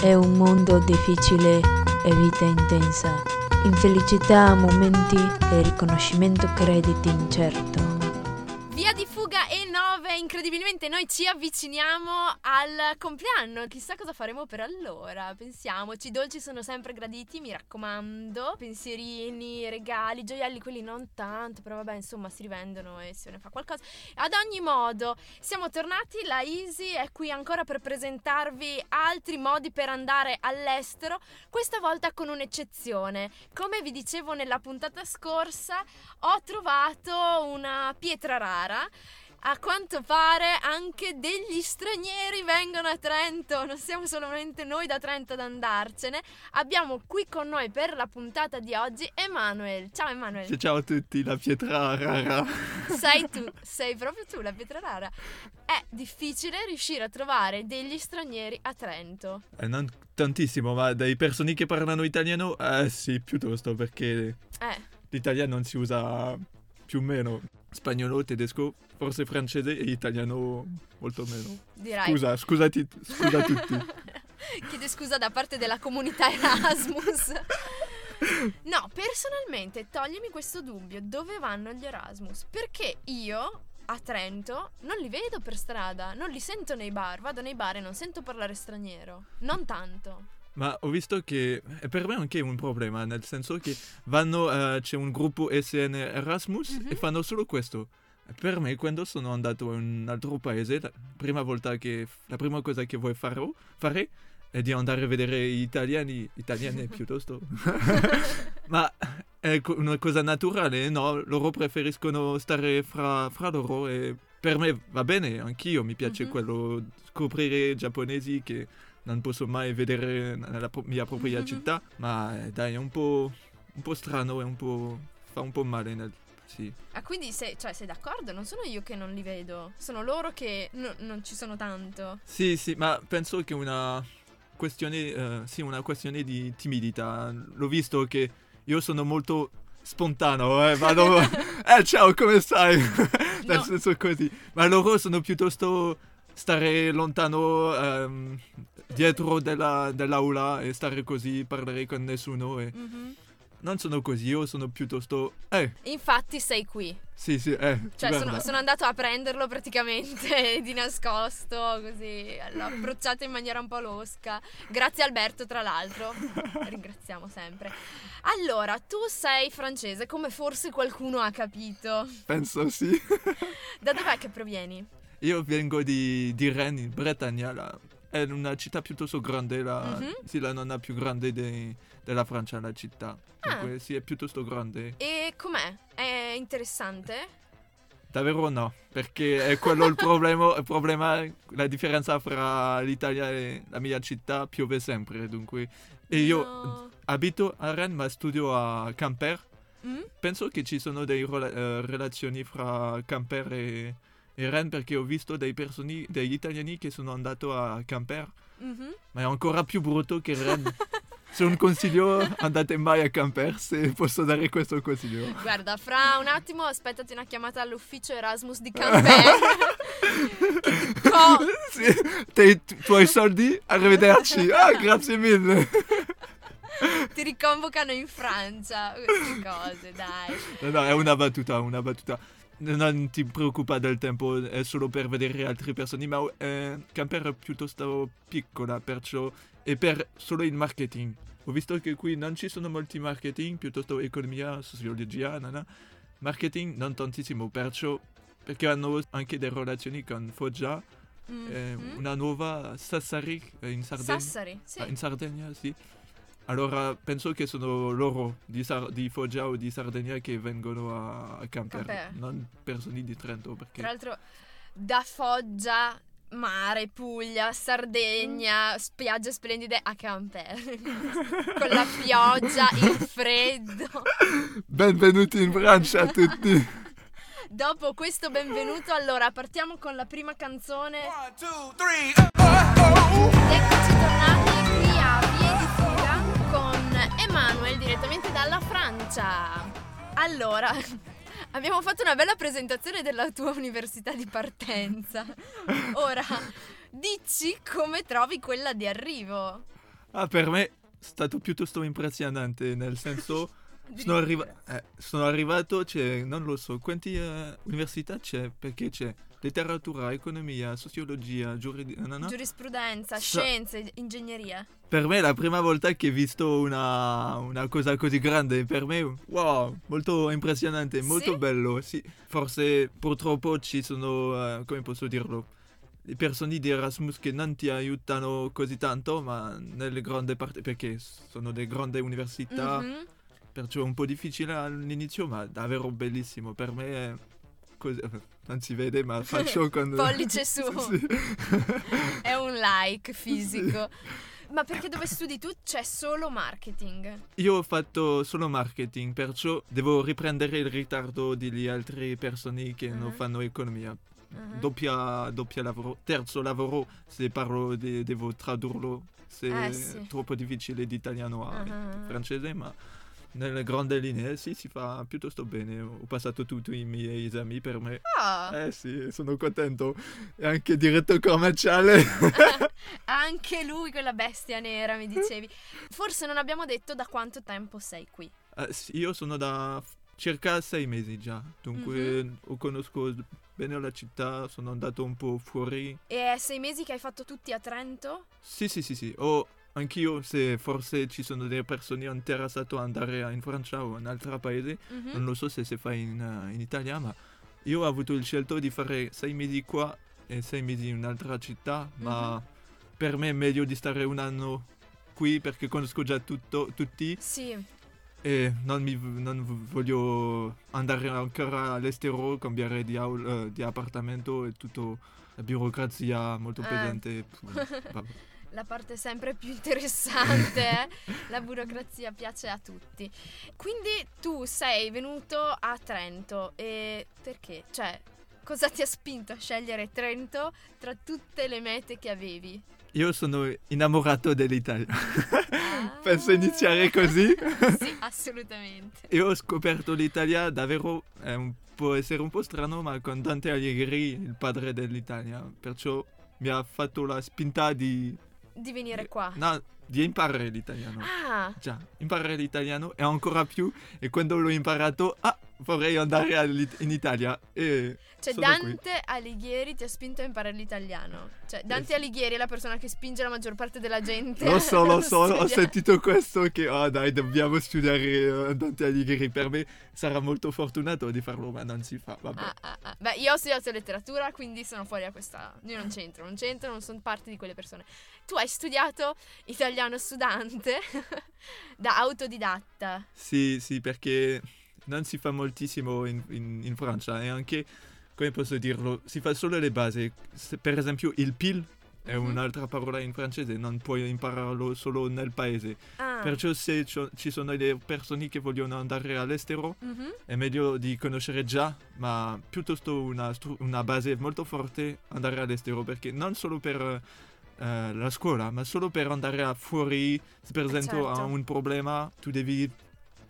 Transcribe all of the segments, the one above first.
È un mondo difficile e vita intensa. Infelicità, momenti e riconoscimento crediti incerto. Via di fuga 9, incredibilmente noi ci avviciniamo al compleanno, chissà cosa faremo per allora, pensiamoci, i dolci sono sempre graditi, mi raccomando, pensierini, regali, gioielli, quelli non tanto, però vabbè insomma si rivendono e se ne fa qualcosa. Ad ogni modo, siamo tornati, la Easy è qui ancora per presentarvi altri modi per andare all'estero, questa volta con un'eccezione. Come vi dicevo nella puntata scorsa, ho trovato una pietra rara a quanto pare anche degli stranieri vengono a Trento, non siamo solamente noi da Trento ad andarcene. Abbiamo qui con noi per la puntata di oggi Emanuele. Ciao Emanuele. Ciao a tutti, la pietra rara. Sei tu, sei proprio tu la pietra rara. È difficile riuscire a trovare degli stranieri a Trento. Eh, non tantissimo, ma dei persone che parlano italiano, eh sì, piuttosto, perché Eh, l'italiano non si usa più o meno. Spagnolo, tedesco, forse francese e italiano molto meno. direi. Scusa, scusati, scusa a tutti. Chiede scusa da parte della comunità Erasmus. No, personalmente toglimi questo dubbio. Dove vanno gli Erasmus? Perché io a Trento non li vedo per strada, non li sento nei bar. Vado nei bar e non sento parlare straniero. Non tanto. Ma ho visto che è per me anche un problema, nel senso che vanno, eh, c'è un gruppo SN Erasmus Mhm. e fanno solo questo. Per me, quando sono andato in un altro paese, la prima volta che, la prima cosa che vuoi farò, fare è di andare a vedere gli italiani, italiani piuttosto. Ma è una cosa naturale, no? Loro preferiscono stare fra, fra loro e per me va bene, anch'io mi piace Mhm. quello, scoprire giapponesi che non posso mai vedere nella pro- mia propria Mhm. città, ma eh, dai, è un po', un po' strano, è un po', fa un po' male, nel, sì. Ah, quindi sei, cioè, sei d'accordo? Non sono io che non li vedo, sono loro che no- non ci sono tanto. Sì, sì, ma penso che una questione, eh, sì, una questione di timidità. L'ho visto che io sono molto spontaneo, eh, vado, eh, ciao, come stai? Nel No. senso così. Ma loro sono piuttosto stare lontano ehm, dietro della, dell'aula e stare così, parlare con nessuno. E Mhm. Non sono così, io sono piuttosto, eh, Infatti sei qui. sì, sì, eh. Cioè, sono, sono andato a prenderlo praticamente di nascosto, così l'ho approcciato in maniera un po' losca. Grazie Alberto, tra l'altro. Ringraziamo sempre. Allora, tu sei francese, come forse qualcuno ha capito. Penso sì. Da dov'è che provieni? Io vengo di, di Rennes, in Bretagna, la- è una città piuttosto grande, la, Mhm. sì, la nonna più grande de- della Francia, la città. Ah. Dunque, sì, è piuttosto grande. E com'è? È interessante? Davvero no, perché è quello il problema, il problema, la differenza fra l'Italia e la mia città piove sempre, dunque. E io No. abito a Rennes ma studio a Quimper. Mm? Penso che ci sono delle relazioni fra Quimper e, Rennes perché ho visto dei personi, degli italiani che sono andati a Quimper Mhm. ma è ancora più brutto che Rennes. Se un consiglio, andate mai a Quimper se posso dare questo consiglio. Guarda, fra un attimo aspettati una chiamata all'ufficio Erasmus di Campere. Co- Sì, te, tu- tuoi soldi, arrivederci. Ah, grazie mille. Ti riconvocano in Francia. Queste cose, dai. No, no, è una battuta, una battuta. Non ti preoccupa del tempo, è solo per vedere altre persone, ma eh, Quimper è piuttosto piccola, perciò è per solo il marketing. Ho visto che qui non ci sono molti marketing, piuttosto economia, sociologia, no, no. marketing non tantissimo, perciò perché hanno anche delle relazioni con Foggia, eh, Mhm. una nuova Sassari eh, in Sardegna. Sassari, sì. Ah, in Sardegna, sì. Allora penso che sono loro di, Sar- di Foggia o di Sardegna che vengono a, a Camper, Camper. non persone di Trento. Perché... Tra l'altro, da Foggia, mare, Puglia, Sardegna, spiagge splendide a Campere. Con la pioggia, il freddo. Benvenuti in Francia a tutti! Dopo questo benvenuto, allora partiamo con la prima canzone. One, two, three, oh, oh, eccoci tornati direttamente dalla Francia. Allora, abbiamo fatto una bella presentazione della tua università di partenza. Ora, dici come trovi quella di arrivo. Ah, per me è stato piuttosto impressionante, nel senso sono, arriva- eh, sono arrivato, c'è, non lo so, quante eh, università c'è? Perché c'è letteratura, economia, sociologia, giuridica, no, no? Giurisprudenza, Sa- scienze, ingegneria. Per me è la prima volta che ho visto una, una cosa così grande, per me, wow, molto impressionante, molto Sì? bello, sì. Forse purtroppo ci sono, eh, come posso dirlo, le persone di Erasmus che non ti aiutano così tanto, ma nelle grandi parti, perché sono delle grandi università, Mhm. perciò è un po' difficile all'inizio, ma davvero bellissimo. Per me è così, non si vede, ma faccio con... Pollice su. Sì. È un like fisico. Ma perché dove studi tu c'è solo marketing? Io ho fatto solo marketing, perciò devo riprendere il ritardo delle altre persone che non Mhm. fanno economia. Mhm. Doppia, doppia lavoro, terzo lavoro, se parlo de- devo tradurlo, se Eh, è sì. troppo difficile di italiano a Mhm. francese, ma nelle grandi linee sì, si fa piuttosto bene. Ho passato tutti i miei esami per me. Ah, Eh sì, sono contento. E anche diretto commerciale. anche lui quella bestia nera mi dicevi. Forse non abbiamo detto da quanto tempo sei qui. Eh, sì, io sono da circa sei mesi già, dunque Mhm. ho conosco bene la città, sono andato un po' fuori. E è sei mesi che hai fatto tutti a Trento? Sì, sì, sì, sì. O anch'io, se forse ci sono delle persone interessate ad andare in Francia o in altro paese, Mhm. non lo so se si fa in, eh, in Italia, ma io ho avuto il scelto di fare sei mesi qua e sei mesi in un'altra città, ma Mhm. per me è meglio di stare un anno qui perché conosco già tutto, tutti Sì. e non, mi, non voglio andare ancora all'estero, cambiare di, aul- eh, di appartamento e tutto la burocrazia molto Eh. pesante. Pff, vabbè. La parte sempre più interessante, eh? la burocrazia piace a tutti. Quindi tu sei venuto a Trento e perché? Cioè, cosa ti ha spinto a scegliere Trento tra tutte le mete che avevi? Io sono innamorato dell'Italia. Ah. Penso iniziare così. sì, assolutamente. E ho scoperto l'Italia davvero, è un- può essere un po' strano, ma con Dante Alighieri, il padre dell'Italia. Perciò mi ha fatto la spinta di, Di venire qua. no, di imparare l'italiano. Ah, Già, imparare l'italiano e ancora più. E quando l'ho imparato, ah, vorrei andare all'It- in Italia. E cioè sono qui. Dante Alighieri ti ha spinto a imparare l'italiano. Cioè, Dante. Alighieri è la persona che spinge la maggior parte della gente. Lo so, lo a so, ho sentito questo che, ah dai, dobbiamo studiare eh, Dante Alighieri. Per me sarà molto fortunato di farlo, ma non si fa, vabbè. Ah, ah, ah. Beh, io ho studiato letteratura, quindi sono fuori da questa. Io non c'entro, non c'entro, non sono parte di quelle persone. Tu hai studiato italiano studante da autodidatta. Sì, sì, perché non si fa moltissimo in, in- in Francia e anche, come posso dirlo, si fa solo le basi. Se- per esempio, il PIL è Mhm. un'altra parola in francese, non puoi impararlo solo nel paese. Ah. Perciò se ci- sono delle persone che vogliono andare all'estero, Mhm. è meglio di conoscere già, ma piuttosto una, una base molto forte andare all'estero, perché non solo per eh, la scuola, ma solo per andare fuori, se per esempio certo. ha un problema, tu devi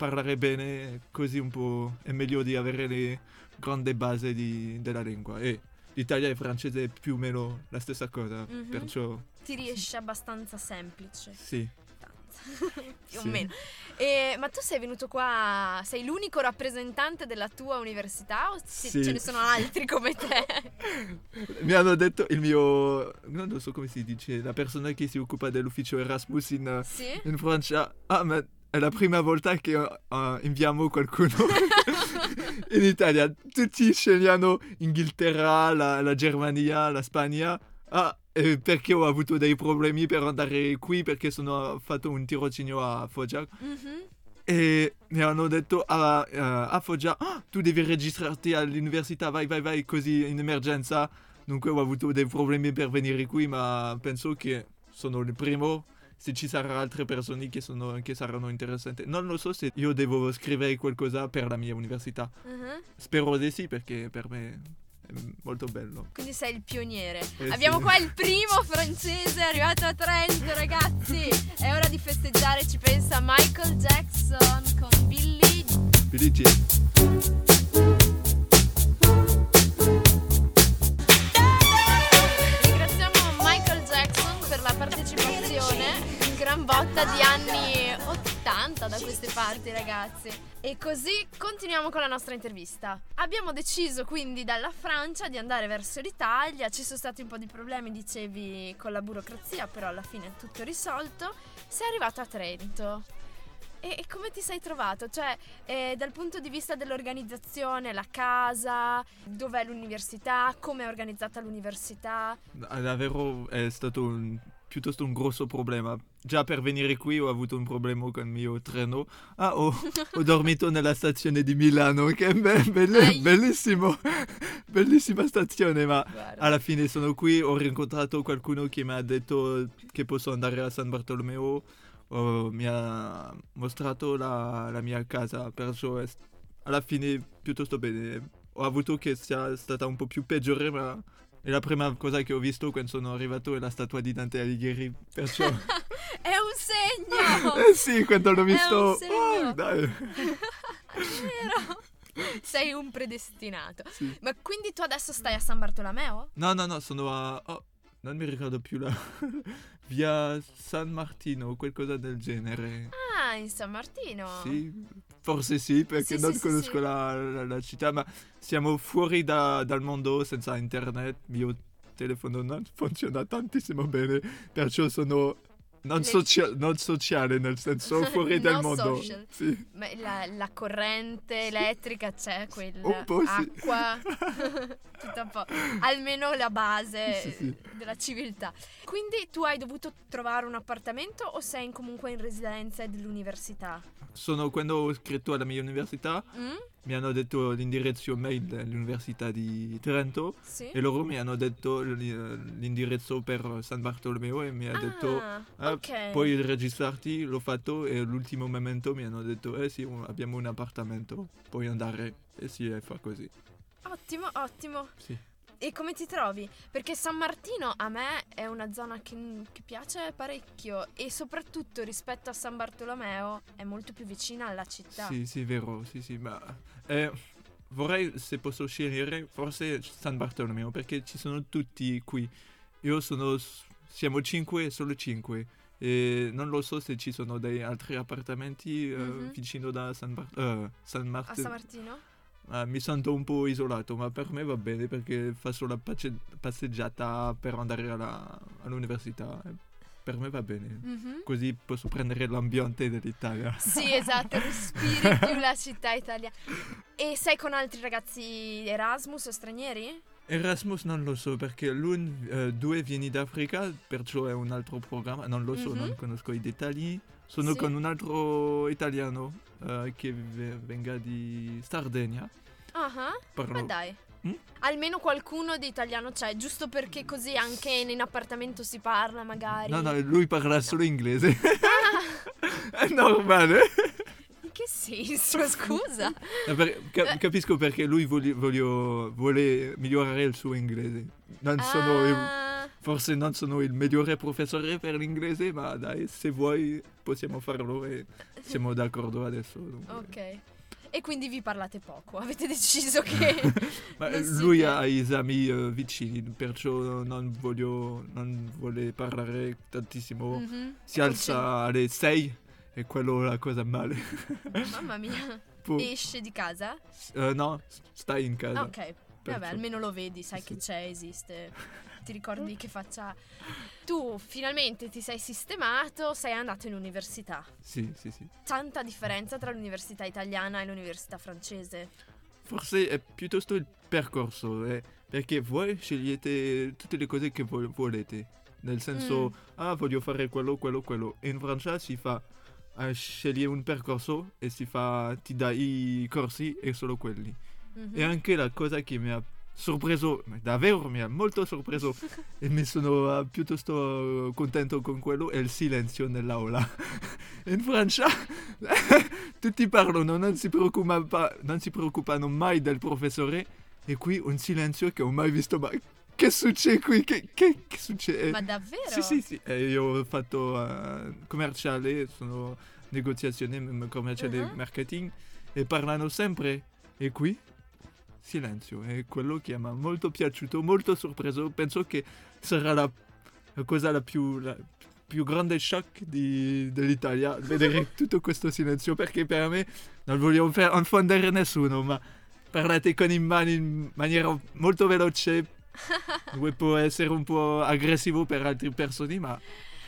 parlare bene, così un po' è meglio di avere le grandi basi di- della lingua. E l'Italia e il francese è più o meno la stessa cosa, Mhm. perciò Ti riesce abbastanza semplice. sì. più o Sì. meno. E- ma tu sei venuto qua, sei l'unico rappresentante della tua università o ci- Sì. ce ne sono altri come te? Mi hanno detto il mio, non lo so come si dice, la persona che si occupa dell'ufficio Erasmus in, sì? in Francia, ah ma è la prima volta che eh, inviamo qualcuno in Italia. Tutti scegliano Inghilterra, la, la Germania, la Spagna. Ah, eh, perché ho avuto dei problemi per andare qui perché sono fatto un tirocinio a Foggia Mhm. e mi hanno detto a, eh, a Foggia "Ah, tu devi registrarti all'università vai vai vai così in emergenza dunque ho avuto dei problemi per venire qui ma penso che sono il primo se ci saranno altre persone che, sono, che saranno interessanti non lo so se io devo scrivere qualcosa per la mia università Mhm. spero di sì perché per me è molto bello Quindi sei il pioniere. Eh, Abbiamo sì. qua il primo francese arrivato a Trento, ragazzi. È ora di festeggiare, ci pensa Michael Jackson con Billy. Billie Jean. Botta di anni 80 da queste parti, ragazzi. E così continuiamo con la nostra intervista. Abbiamo deciso quindi dalla Francia di andare verso l'Italia. Ci sono stati un po' di problemi, dicevi, con la burocrazia, però alla fine è tutto risolto. Sei arrivato a Trento. E, e come ti sei trovato? Cioè, eh, dal punto di vista dell'organizzazione, la casa, dov'è l'università, come è organizzata l'università? Davvero è stato un- piuttosto un grosso problema. Già per venire qui ho avuto un problema con il mio treno. Ah, ho, ho dormito nella stazione di Milano, che è be- belle- bellissimo, bellissima stazione, ma Guarda. alla fine sono qui, ho rincontrato qualcuno che mi ha detto che posso andare a San Bartolomeo, oh, mi ha mostrato la, la mia casa, perciò è, alla fine piuttosto bene. Ho avuto che sia stata un po' più peggiore, ma è la prima cosa che ho visto quando sono arrivato è la statua di Dante Alighieri, perciò... È un segno! eh sì, quando l'ho visto... segno. oh, dai. Vero? Sei un predestinato. Sì. Ma quindi tu adesso stai a San Bartolomeo? No, no, no, sono a... oh, non mi ricordo più la... via San Martino, qualcosa del genere. Ah, in San Martino. Sì, forse sì, perché Sì, non sì, conosco sì. La, la- la città, ma siamo fuori da- dal mondo senza internet. Mio telefono non funziona tantissimo bene, perciò sono non, socia- non sociale, nel senso fuori dal No mondo. social. Sì. Ma la, la corrente elettrica c'è, quella Un po' sì. acqua, tutto un po'. Almeno la base Sì, sì. della civiltà. Quindi tu hai dovuto trovare un appartamento o sei in- comunque in residenza dell'università? Sono, quando ho scritto alla mia università, Mm? Mi hanno detto l'indirizzo mail dell'Università di Trento Sì. e loro mi hanno detto l'indirizzo per San Bartolomeo e mi ha detto Ah, "Ah, ok. puoi registrarti, l'ho fatto e all'ultimo momento mi hanno detto eh sì, abbiamo un appartamento, puoi andare e sì, e fa così. Ottimo, ottimo. Sì. E come ti trovi? Perché San Martino a me è una zona che, che piace parecchio e soprattutto rispetto a San Bartolomeo è molto più vicina alla città. Sì, sì, vero, sì, sì, ma eh, vorrei se posso scegliere forse San Bartolomeo perché ci sono tutti qui. Io sono, siamo cinque, solo cinque. E non lo so se ci sono dei altri appartamenti Mhm. vicino da San, Bar- eh, San A Martino. San Martino? Ah, mi sento un po' isolato, ma per me va bene perché faccio la pace- passeggiata per andare alla- all'università. Per me va bene. Mhm. Così posso prendere l'ambiente dell'Italia. Sì, esatto, respiri più la città italiana. E sei con altri ragazzi Erasmus o stranieri? Erasmus non lo so perché l'un, eh, due vieni d'Africa, perciò è un altro programma, non lo so, Mhm. non conosco i dettagli. Sono Sì. con un altro italiano eh, che ve- venga di Sardegna. Ah, ah, Parlo- ma dai. Mm? Almeno qualcuno di italiano c'è, giusto perché così anche in appartamento si parla magari. No, no, lui parla solo inglese. è normale. In che senso, scusa? Eh, per- ca- Eh. capisco perché lui vogli- voglio- vuole migliorare il suo inglese. Non sono Ah, forse non sono il migliore professore per l'inglese, ma dai, se vuoi possiamo farlo e siamo d'accordo adesso. dunque. ok. E quindi vi parlate poco, avete deciso che... Lui siete- ha esami eh, vicini, perciò non, voglio, non vuole parlare tantissimo. Mhm. Si alza alle 6 e quello è la cosa male. Mamma mia. Può- Esce di casa? eh, no, stai in casa. Ok. Vabbè, Perciò- almeno lo vedi, sai Sì. che c'è, esiste. Ti ricordi che faccia... Tu finalmente ti sei sistemato, sei andato in università. Sì, sì, sì. Tanta differenza tra l'università italiana e l'università francese. Forse è piuttosto il percorso, eh, perché voi scegliete tutte le cose che vo- volete. Nel senso, Mm. ah, voglio fare quello, quello, quello. In Francia si fa, ah, scegli un percorso e si fa, ti dai i corsi e solo quelli. Mhm. E anche la cosa che mi ha sorpreso, davvero mi ha molto sorpreso e mi sono ah, piuttosto eh, contento con quello, è il silenzio nell'aula. In Francia tutti parlano, non si, pa- non si preoccupano mai del professore e qui un silenzio che ho mai visto, ma che succede qui? Che, che- che succede? Ma davvero? Sì, sì, sì. Eh, io ho fatto eh, commerciale, sono negoziazione m- commerciale e Mhm. marketing e parlano sempre. E qui silenzio. È quello che mi ha molto piaciuto, molto sorpreso. Penso che sarà la, la cosa la più, la più grande shock di- dell'Italia vedere tutto questo silenzio perché per me non voglio far infondere nessuno ma parlate con i mani in maniera molto veloce Dove può essere un po' aggressivo per altre persone ma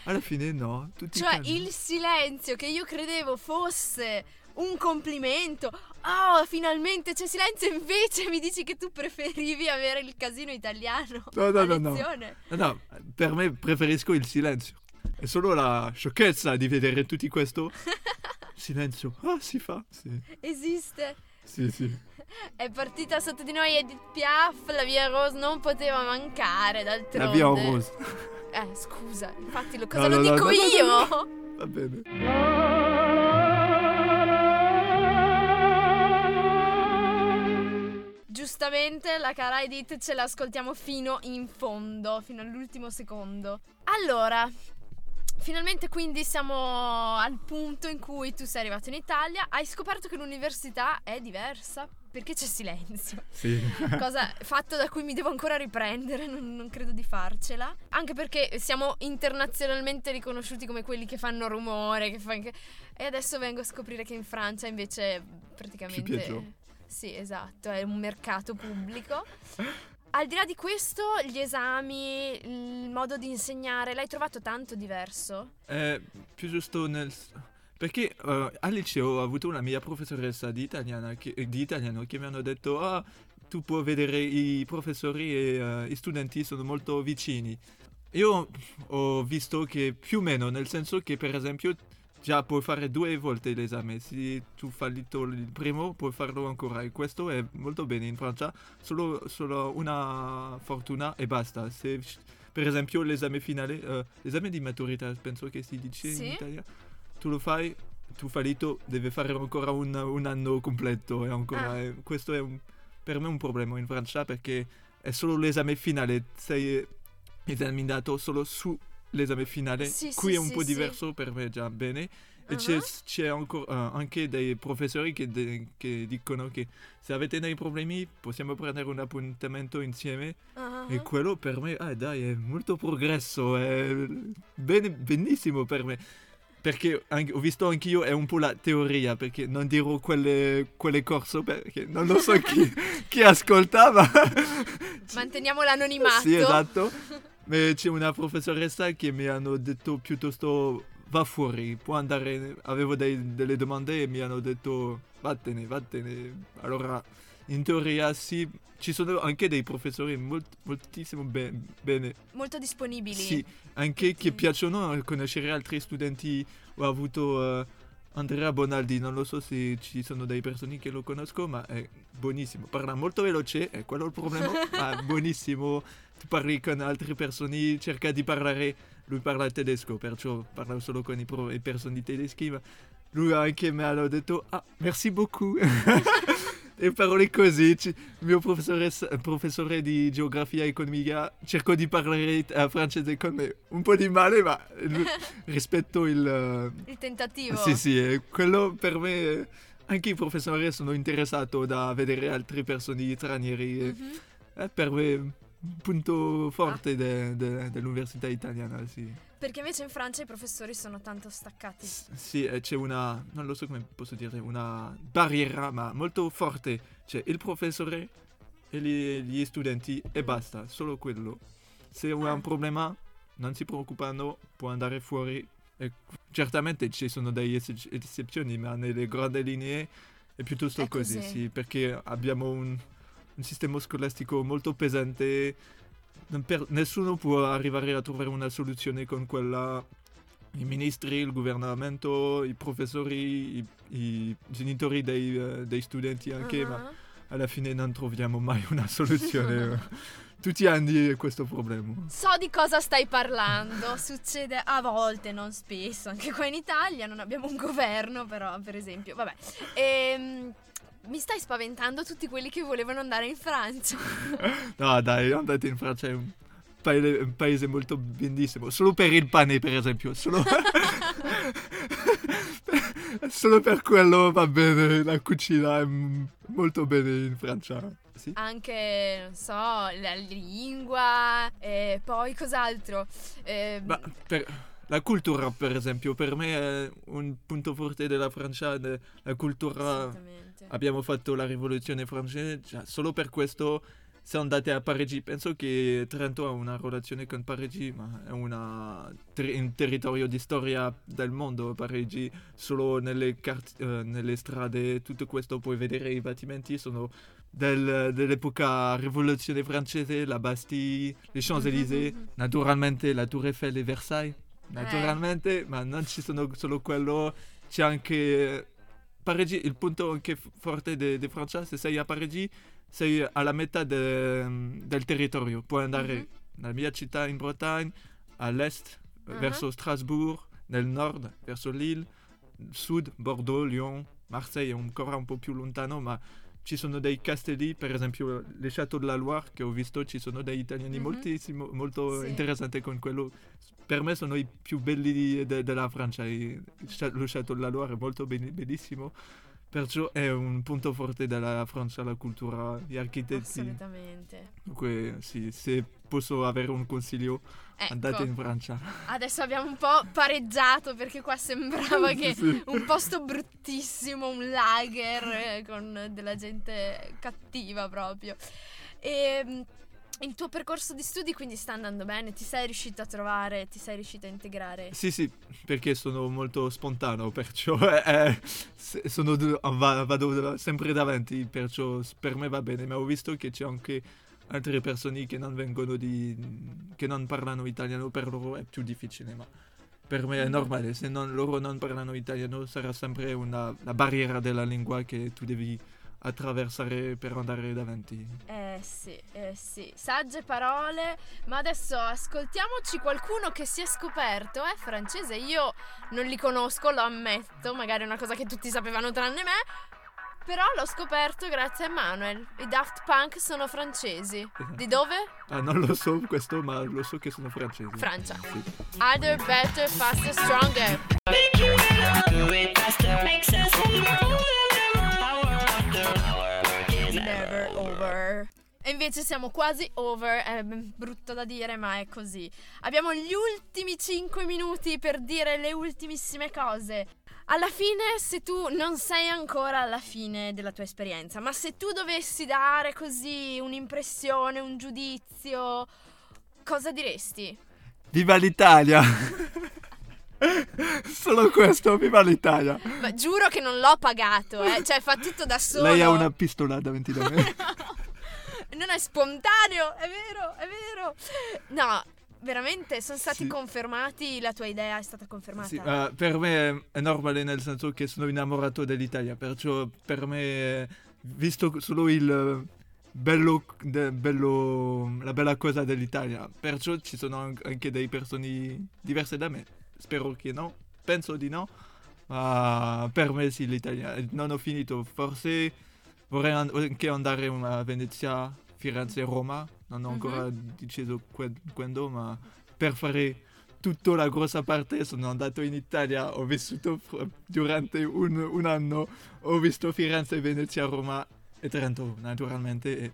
alla fine no Cioè, il silenzio che io credevo fosse un complimento. Oh, finalmente c'è silenzio. Invece mi dici che tu preferivi avere il casino italiano. No, no, no, no. No, per me preferisco il silenzio. È solo la sciocchezza di vedere tutti questo silenzio. Ah, si fa. Sì, Esiste. sì, sì. È partita sotto di noi Edith Piaf, la via Rose non poteva mancare d'altronde. La via rose. Eh, scusa, infatti lo, cosa No, lo no, dico io? Va bene. Giustamente la cara Edith ce l'ascoltiamo fino in fondo, fino all'ultimo secondo. Allora, finalmente quindi siamo al punto in cui tu sei arrivato in Italia, hai scoperto che l'università è diversa perché c'è silenzio. Sì. Cosa fatto da cui mi devo ancora riprendere, non, non credo di farcela. Anche perché siamo internazionalmente riconosciuti come quelli che fanno rumore, che fa- e adesso vengo a scoprire che in Francia invece praticamente... piace. Sì, esatto, è un mercato pubblico. Al di là di questo, gli esami, il modo di insegnare, l'hai trovato tanto diverso? È più giusto nel... Perché eh, al liceo ho avuto una mia professoressa di, che- di italiano che mi hanno detto ah, tu puoi vedere i professori e eh, gli studenti sono molto vicini. Io ho visto che più o meno, nel senso che per esempio già puoi fare due volte l'esame, se tu fallito il primo puoi farlo ancora e questo è molto bene in Francia, solo, solo una fortuna e basta. Se per esempio l'esame finale, eh, l'esame di maturità penso che si dice Sì. in Italia, tu lo fai, tu fallito, devi fare ancora un, un anno completo e ancora, Ah. e questo è un- per me un problema in Francia perché è solo l'esame finale, sei esaminato solo su l'esame finale, Sì, sì, qui è un sì, po' sì. diverso per me già bene. E Ah. c'è, c'è ancora, eh, anche dei professori che, de- che dicono che se avete dei problemi possiamo prendere un appuntamento insieme Ah, e quello per me, ah, dai, è molto progresso, è bene- benissimo per me. Perché anche- ho visto anch'io, è un po' la teoria, perché non dirò quelle, quelle corso, perché non lo so chi, chi ascoltava. Manteniamo l'anonimato. Sì, esatto. Ma c'è una professoressa che mi hanno detto piuttosto va fuori, può andare, avevo dei- delle domande e mi hanno detto vattene, vattene. Allora, in teoria sì, ci sono anche dei professori molt- moltissimo be- bene. Molto disponibili. Sì, anche che Mm. piacciono conoscere altri studenti. Ho avuto eh, Andrea Bonaldi, non lo so se ci sono delle persone che lo conosco, ma è buonissimo. Parla molto veloce, è quello il problema, ma è buonissimo. Parli con altre persone, cerca di parlare. Lui parla tedesco, perciò parla solo con i, pro- i persone tedeschi, ma lui anche mi ha detto, ah, merci beaucoup. e parole così, il mio professoressa- professore di geografia e economia cerco di parlare eh, francese con me, un po' di male, ma lui- rispetto il... eh, Il tentativo. sì, sì, quello per me, anche i professori sono interessato da vedere altre persone stranieri, e, Mhm. eh, per me punto forte de- de- dell'università italiana, sì. Perché invece in Francia i professori sono tanto staccati. S- Sì, c'è una, non lo so come posso dire, una barriera, ma molto forte. C'è il professore e gli, gli studenti e basta, solo quello. Se ha Ah. un problema, non si preoccupano, può andare fuori. E certamente ci sono delle ecce- eccezioni, ma nelle grandi linee è piuttosto È così, così. sì, perché abbiamo un, un sistema scolastico molto pesante. Per- nessuno può arrivare a trovare una soluzione con quella i ministri, il governamento, i professori, i, i genitori dei, eh, dei studenti anche, ma Ah. alla fine non troviamo mai una soluzione. Tutti hanno questo problema. So di cosa stai parlando, succede a volte, non spesso, anche qua in Italia non abbiamo un governo, però per esempio, vabbè. Ehm, mi stai spaventando tutti quelli che volevano andare in Francia. No, dai, andate in Francia, è un paese, un paese molto bellissimo. Solo per il pane, per esempio. Solo, solo per quello va bene, la cucina è molto bene in Francia. Sì? Anche, non so, la lingua, e poi cos'altro? Ehm, Ma per la cultura, per esempio, per me è un punto forte della Francia, la cultura... Assolutamente. Abbiamo fatto la rivoluzione francese, già, solo per questo siamo andati a Parigi. Penso che Trento ha una relazione con Parigi, ma è una ter- un territorio di storia del mondo. Parigi, solo nelle, cart- eh, nelle strade, tutto questo puoi vedere i battimenti sono del- dell'epoca rivoluzione francese, la Bastille, les Champs-Élysées, Mhm. naturalmente la Tour Eiffel e Versailles. Naturalmente, ma non ci sono solo quello, c'è anche Parigi, il punto anche forte di de Francia, se sei a Parigi, sei alla metà de- del territorio. Puoi andare Mhm. nella mia città in Bretagne, all'est, Ah. verso Strasbourg, nel nord, verso Lille, sud, Bordeaux, Lyon, Marseille è ancora un po' più lontano, ma ci sono dei castelli, per esempio le Château de la Loire che ho visto, ci sono dei italiani Mhm. moltissimo, molto Sì. interessanti con quello. Per me sono i più belli de- della Francia. i- Lo Château de la Loire è molto be- bellissimo, perciò è un punto forte della Francia, la cultura, gli architetti. Assolutamente. Dunque, sì, se posso avere un consiglio, andate in Ecco, Francia. adesso abbiamo un po' pareggiato perché qua sembrava che Sì. un posto bruttissimo, un lager eh, con della gente cattiva proprio. E il tuo percorso di studi quindi sta andando bene? Ti sei riuscito a trovare, ti sei riuscito a integrare? Sì, sì, perché sono molto spontaneo, perciò eh, sono vado sempre davanti, perciò per me va bene, ma ho visto che c'è anche altre persone che non vengono di... che non parlano italiano, per loro è più difficile, ma per me è normale, se non- loro non parlano italiano sarà sempre una la barriera della lingua che tu devi attraversare per andare davanti. Eh sì, eh sì, sagge parole, ma adesso ascoltiamoci qualcuno che si è scoperto, è francese, io non li conosco, lo ammetto, magari è una cosa che tutti sapevano tranne me, però l'ho scoperto grazie a Manuel, i Daft Punk sono francesi, di dove? Ah, non lo so questo, ma lo so che sono francesi. Francia. Sì. Harder, better, faster, stronger. E invece siamo quasi over, è brutto da dire ma è così. Abbiamo gli ultimi 5 minuti per dire le ultimissime cose. Alla fine, se tu non sei ancora alla fine della tua esperienza, ma se tu dovessi dare così un'impressione, un giudizio, cosa diresti? Viva l'Italia! Solo questo, viva l'Italia! Ma giuro che non l'ho pagato, eh. Cioè, fa tutto da solo. Lei ha una pistola da me. Non è spontaneo, è vero, è vero. No, veramente sono stati Sì. confermati, la tua idea è stata confermata. Sì, eh, per me è- normale nel senso che sono innamorato dell'Italia, perciò per me, visto solo il bello, de- bello- la bella cosa dell'Italia, perciò ci sono an- anche delle persone diverse da me. Spero che no, penso di no, ma per me sì l'Italia. Non ho finito, forse vorrei an- anche andare a Venezia, Firenze, Roma, non ho ancora deciso que- quando, ma per fare tutta la grossa parte sono andato in Italia, ho vissuto fr- durante un, un anno, ho visto Firenze, Venezia, Roma e Trento naturalmente. E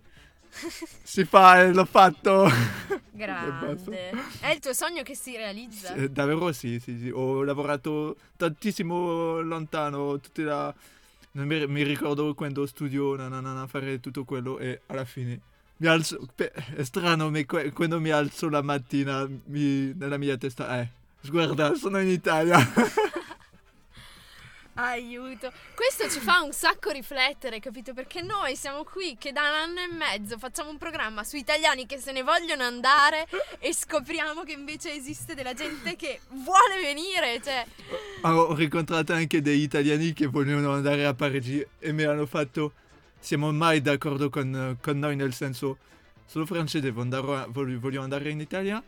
si fa e l'ho fatto. Grande. È il tuo sogno che si realizza. Eh, Davvero sì, sì, sì. Ho lavorato tantissimo lontano, tutte la... mi, mi ricordo quando studio na, na, na, na, fare tutto quello e alla fine mi alzo, è strano, que- quando mi alzo la mattina mi- nella mia testa, eh, guarda, sono in Italia. Aiuto. Questo ci fa un sacco riflettere, capito? Perché noi siamo qui che da un anno e mezzo facciamo un programma su italiani che se ne vogliono andare e scopriamo che invece esiste della gente che vuole venire, cioè ho incontrato anche degli italiani che volevano andare a Parigi e mi hanno fatto, siamo mai d'accordo con, con noi nel senso, sono francese, voglio andare, voglio, voglio andare in Italia,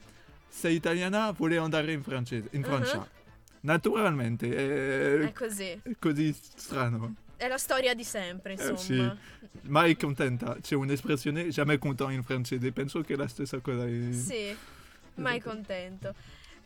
sei italiana, voglio andare in, francese, in Francia. Mhm. Naturalmente, è, è così. è così strano. È la storia di sempre, Eh, insomma. Mai contenta, c'è un'espressione, jamais content in francese, penso che è la stessa cosa. è- Sì, mai contento.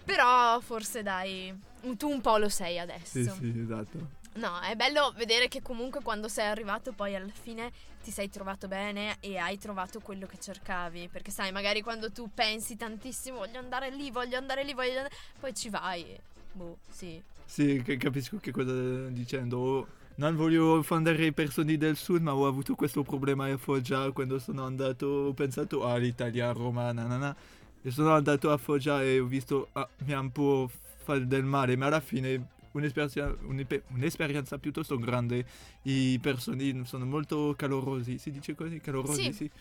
Però forse dai, tu un po' lo sei adesso. sì, sì, esatto. No, è bello vedere che comunque quando sei arrivato poi alla fine ti sei trovato bene e hai trovato quello che cercavi. Perché sai, magari quando tu pensi tantissimo, voglio andare lì, voglio andare lì, voglio andare... Poi ci vai. Boh, sì. Sì, capisco che cosa stai dicendo. Non voglio offendere i persone del sud, ma ho avuto questo problema a Foggia quando sono andato. Ho pensato, ah, l'Italia, Roma, nanana. E sono andato a Foggia e ho visto, ah, mi ha un po' fatto del male, ma alla fine un'esperienza, un'espe- un'esperienza piuttosto grande. I persone sono molto calorosi, si dice così? Calorosi, Sì. sì.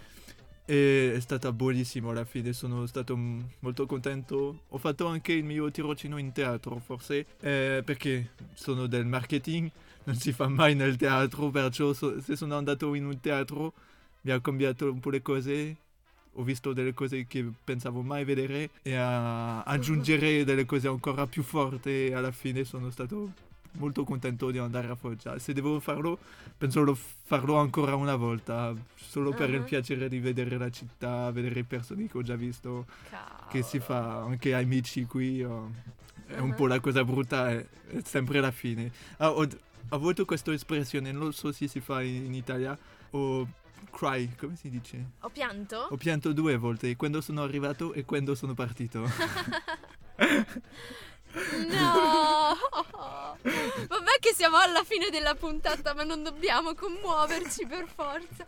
E è stata buonissimo alla fine, sono stato molto contento. Ho fatto anche il mio tirocino in teatro, forse, eh, perché sono del marketing, non si fa mai nel teatro, perciò so- se sono andato in un teatro mi ha cambiato un po' le cose. Ho visto delle cose che pensavo mai vedere e a aggiungere delle cose ancora più forti alla fine sono stato molto contento di andare a Foggia. Se devo farlo, penso lo farlo ancora una volta, solo per il Ah. piacere di vedere la città, vedere le persone che ho già visto, Cavolo. che si fa anche amici qui. oh. È un Ah. po' la cosa brutta, è, è sempre la fine. Ah, ho, ho avuto questa espressione, non so se si fa in, in Italia, ho cry, come si dice? Ho pianto? Ho pianto due volte, quando sono arrivato e quando sono partito. No! Che siamo alla fine della puntata, ma non dobbiamo commuoverci per forza.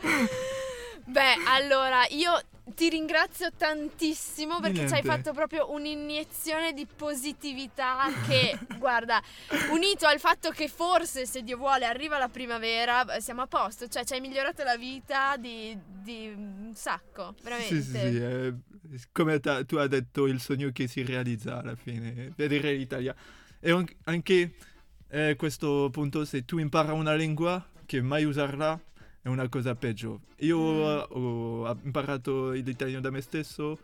Beh, allora, io ti ringrazio tantissimo perché ci hai fatto proprio un'iniezione di positività che, guarda, unito al fatto che forse, se Dio vuole, arriva Eh, la primavera, beh, siamo a posto, cioè ci hai migliorato la vita di, di un sacco, veramente. Sì, sì, sì, eh, come ta- tu hai detto, il sogno che si realizza alla fine, vedere l'Italia. E an- anche eh, questo punto, se tu impara una lingua, che mai usarla è una cosa peggio. Io Mm. eh, ho imparato l'italiano da me stesso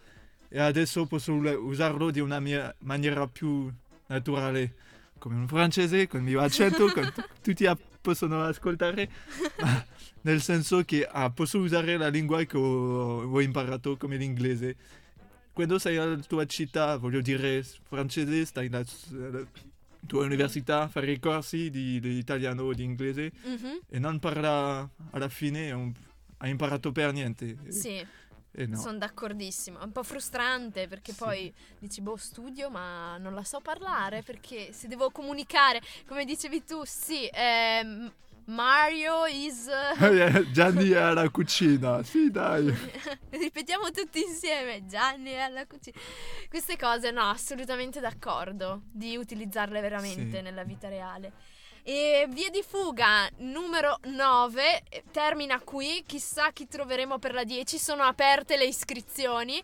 e adesso posso usarlo di una mia maniera più naturale, come un francese, con il mio accento, con tu- tutti a- possono ascoltare, nel senso che ah, posso usare la lingua che ho, ho imparato come l'inglese. Quando sei alla tua città, voglio dire francese, stai alla tua università, fare i corsi di, di italiano o di inglese Mhm, e non parla alla fine, un- hai imparato per niente. Sì. E no. Sono d'accordissimo, è un po' frustrante perché Sì. poi dici boh studio ma non la so parlare perché se devo comunicare come dicevi tu sì ehm, Mario is Gianni è alla cucina, sì dai. ripetiamo tutti insieme Gianni è alla cucina queste cose no assolutamente d'accordo di utilizzarle veramente Sì. nella vita reale e via di fuga numero 9 eh, termina qui, chissà chi troveremo per la 10, sono aperte le iscrizioni.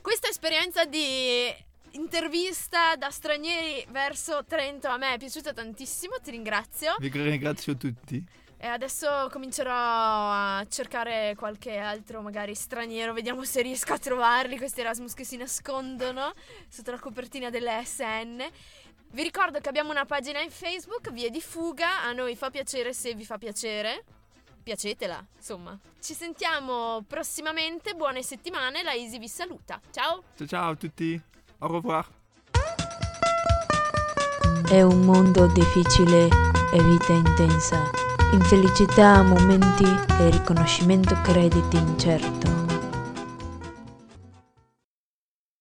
Questa esperienza di intervista da stranieri verso Trento a me è piaciuta tantissimo, ti ringrazio. Vi ringrazio tutti. E adesso comincerò a cercare qualche altro magari straniero, vediamo se riesco a trovarli, questi Erasmus che si nascondono sotto la copertina delle SN. Vi ricordo che abbiamo una pagina in Facebook, Vie di Fuga, a noi fa piacere se vi fa piacere. Piacetela, insomma. Ci sentiamo prossimamente, buone settimane, la Easy vi saluta. Ciao! Ciao ciao a tutti. Au revoir. È un mondo difficile e vita intensa, infelicità, momenti e riconoscimento crediti incerto.